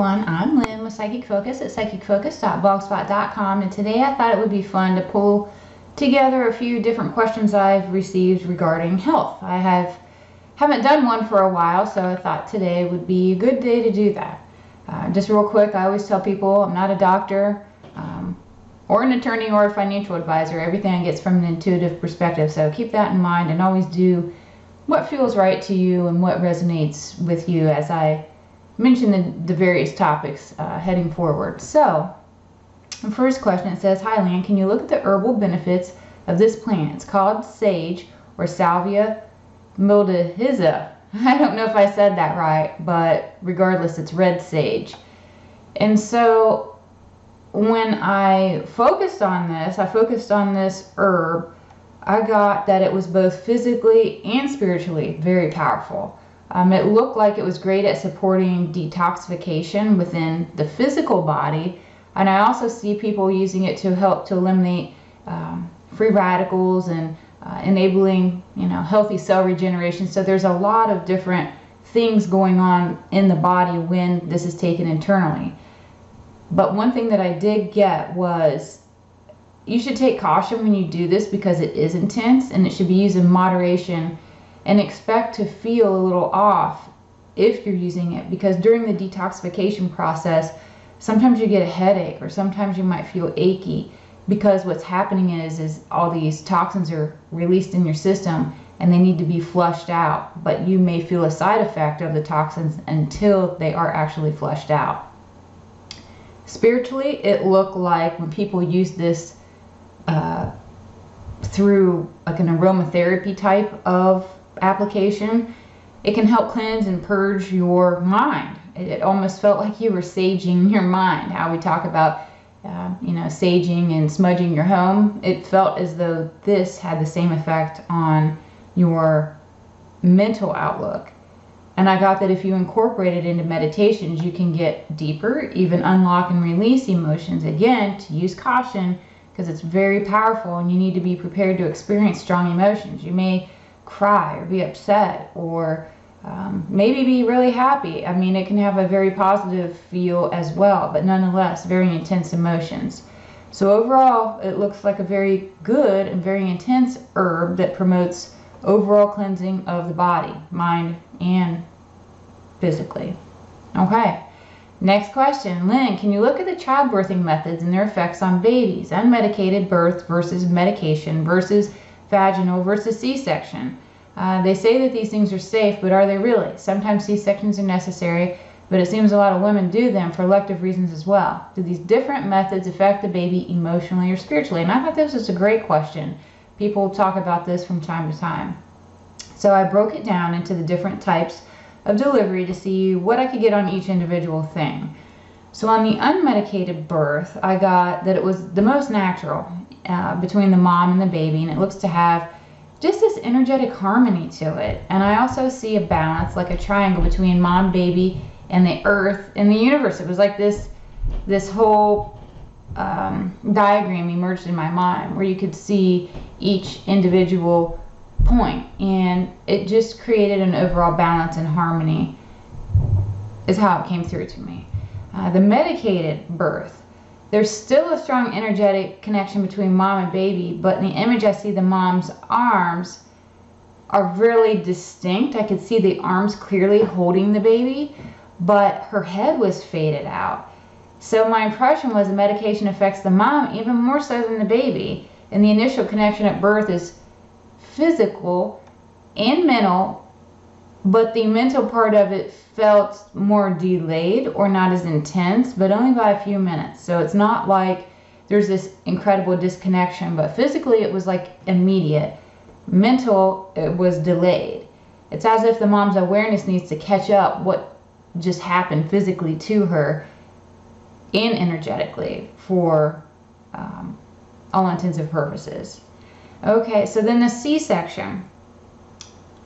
everyone, I'm Lynn with Psychic Focus at psychicfocus.blogspot.com and today I thought it would be fun to pull together a few different questions I've received regarding health. I have haven't done one for a while so I thought today would be a good day to do that. Uh, just real quick, I always tell people I'm not a doctor um, or an attorney or a financial advisor. Everything I get from an intuitive perspective so keep that in mind and always do what feels right to you and what resonates with you as I mention the, the various topics uh, heading forward. So, the first question it says, Hi Lan, can you look at the herbal benefits of this plant? It's called sage or Salvia mildigisa. I don't know if I said that right, but regardless, it's red sage. And so when I focused on this, I focused on this herb, I got that it was both physically and spiritually very powerful. Um, it looked like it was great at supporting detoxification within the physical body. And I also see people using it to help to eliminate um, free radicals and uh, enabling, you know, healthy cell regeneration. So there's a lot of different things going on in the body when this is taken internally. But one thing that I did get was you should take caution when you do this because it is intense and it should be used in moderation and expect to feel a little off if you're using it because during the detoxification process sometimes you get a headache or sometimes you might feel achy because what's happening is is all these toxins are released in your system and they need to be flushed out but you may feel a side effect of the toxins until they are actually flushed out. Spiritually it looked like when people use this uh, through like an aromatherapy type of application, it can help cleanse and purge your mind. It, it almost felt like you were saging your mind. How we talk about, uh, you know, saging and smudging your home. It felt as though this had the same effect on your mental outlook. And I got that if you incorporate it into meditations, you can get deeper, even unlock and release emotions. Again, to use caution because it's very powerful and you need to be prepared to experience strong emotions. You may cry or be upset or um, maybe be really happy. I mean, it can have a very positive feel as well, but nonetheless, very intense emotions. So, overall, it looks like a very good and very intense herb that promotes overall cleansing of the body, mind, and physically. Okay. Next question. Lynn, can you look at the childbirthing methods and their effects on babies? Unmedicated birth versus medication versus vaginal versus C-section. Uh, they say that these things are safe, but are they really? Sometimes C-sections are necessary, but it seems a lot of women do them for elective reasons as well. Do these different methods affect the baby emotionally or spiritually? And I thought this was a great question. People talk about this from time to time. So I broke it down into the different types of delivery to see what I could get on each individual thing. So on the unmedicated birth, I got that it was the most natural uh, between the mom and the baby, and it looks to have just this energetic harmony to it. And I also see a balance, like a triangle between mom, baby, and the earth and the universe. It was like this, this whole um, diagram emerged in my mind where you could see each individual point, and it just created an overall balance and harmony. Is how it came through to me. Uh, the medicated birth there's still a strong energetic connection between mom and baby, but in the image I see the mom's arms are really distinct. I could see the arms clearly holding the baby, but her head was faded out. So my impression was the medication affects the mom even more so than the baby. And the initial connection at birth is physical and mental, but the mental part of it felt more delayed or not as intense, but only by a few minutes. So it's not like there's this incredible disconnection, but physically it was like immediate. Mental, it was delayed. It's as if the mom's awareness needs to catch up what just happened physically to her and energetically for um, all intents and purposes. Okay, so then the C-section.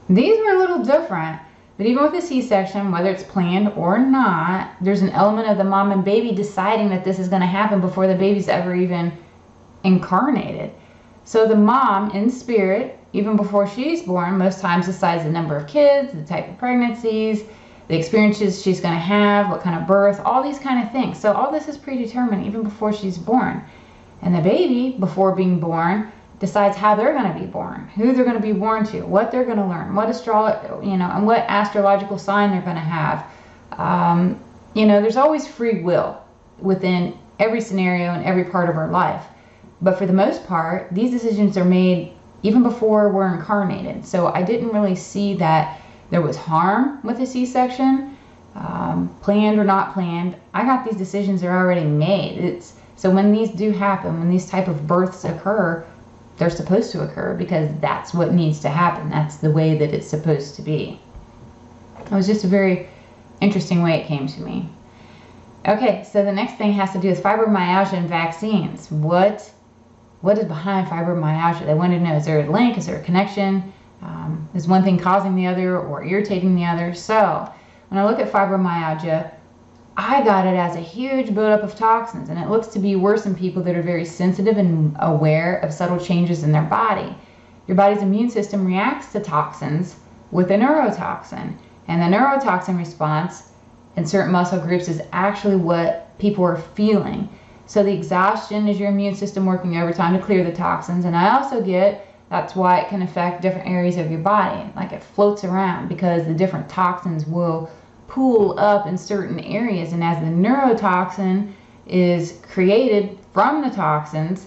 These were a little different. But even with a C-section, whether it's planned or not, there's an element of the mom and baby deciding that this is going to happen before the baby's ever even incarnated. So the mom, in spirit, even before she's born, most times decides the number of kids, the type of pregnancies, the experiences she's going to have, what kind of birth, all these kind of things. So all this is predetermined even before she's born. And the baby, before being born, decides how they're going to be born, who they're going to be born to, what they're going to learn, what astro, you know, and what astrological sign they're going to have. Um, you know, there's always free will within every scenario and every part of our life. But for the most part, these decisions are made even before we're incarnated. So I didn't really see that there was harm with a C-section, um, planned or not planned. I got these decisions are already made. It's so when these do happen, when these type of births occur, they're supposed to occur because that's what needs to happen. That's the way that it's supposed to be. It was just a very interesting way it came to me. Okay, so the next thing has to do with fibromyalgia and vaccines. What what is behind fibromyalgia? They wanted to know is there a link? Is there a connection? Um, is one thing causing the other or irritating the other? So when I look at fibromyalgia, I got it as a huge buildup of toxins, and it looks to be worse in people that are very sensitive and aware of subtle changes in their body. Your body's immune system reacts to toxins with a neurotoxin, and the neurotoxin response in certain muscle groups is actually what people are feeling. So the exhaustion is your immune system working overtime to clear the toxins. And I also get that's why it can affect different areas of your body. Like it floats around because the different toxins will pool up in certain areas. And as the neurotoxin is created from the toxins,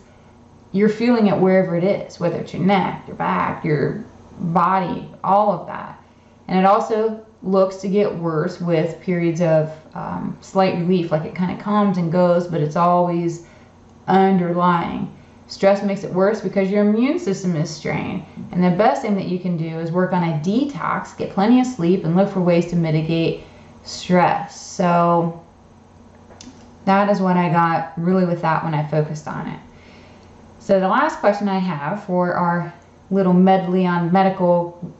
you're feeling it wherever it is, whether it's your neck, your back, your body, all of that. And it also looks to get worse with periods of um, slight relief, like it kind of comes and goes, but it's always underlying. Stress makes it worse because your immune system is strained. And the best thing that you can do is work on a detox, get plenty of sleep, and look for ways to mitigate stress. So that is what I got really with that when I focused on it. So the last question I have for our little medley on medical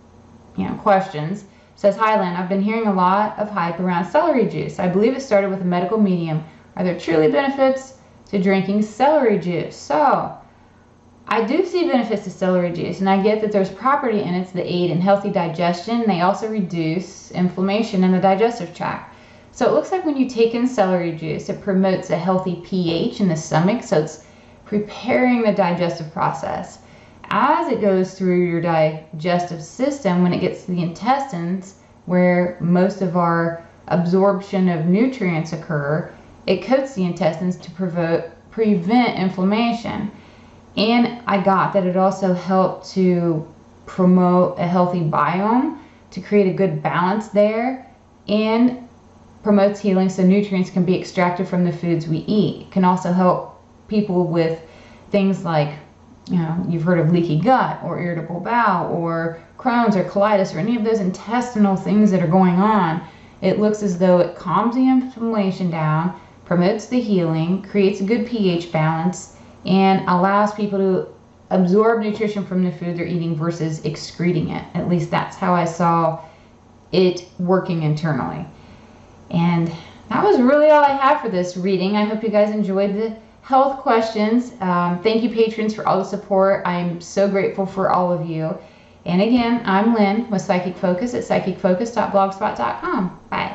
you know, questions Says, Hi, Lynn. I've been hearing a lot of hype around celery juice. I believe it started with a medical medium. Are there truly benefits to drinking celery juice? So, I do see benefits to celery juice, and I get that there's property in it that aid in healthy digestion. They also reduce inflammation in the digestive tract. So it looks like when you take in celery juice, it promotes a healthy pH in the stomach, so it's preparing the digestive process as it goes through your digestive system, when it gets to the intestines, where most of our absorption of nutrients occur, it coats the intestines to prevent inflammation. And I got that it also helped to promote a healthy biome, to create a good balance there, and promotes healing so nutrients can be extracted from the foods we eat. It can also help people with things like you know, you've heard of leaky gut or irritable bowel or Crohn's or colitis or any of those intestinal things that are going on, it looks as though it calms the inflammation down, promotes the healing, creates a good pH balance, and allows people to absorb nutrition from the food they're eating versus excreting it. At least that's how I saw it working internally. And that was really all I have for this reading. I hope you guys enjoyed the health questions. Um, thank you, patrons, for all the support. I'm so grateful for all of you. And again, I'm Lynn with Psychic Focus at psychicfocus.blogspot.com. Bye.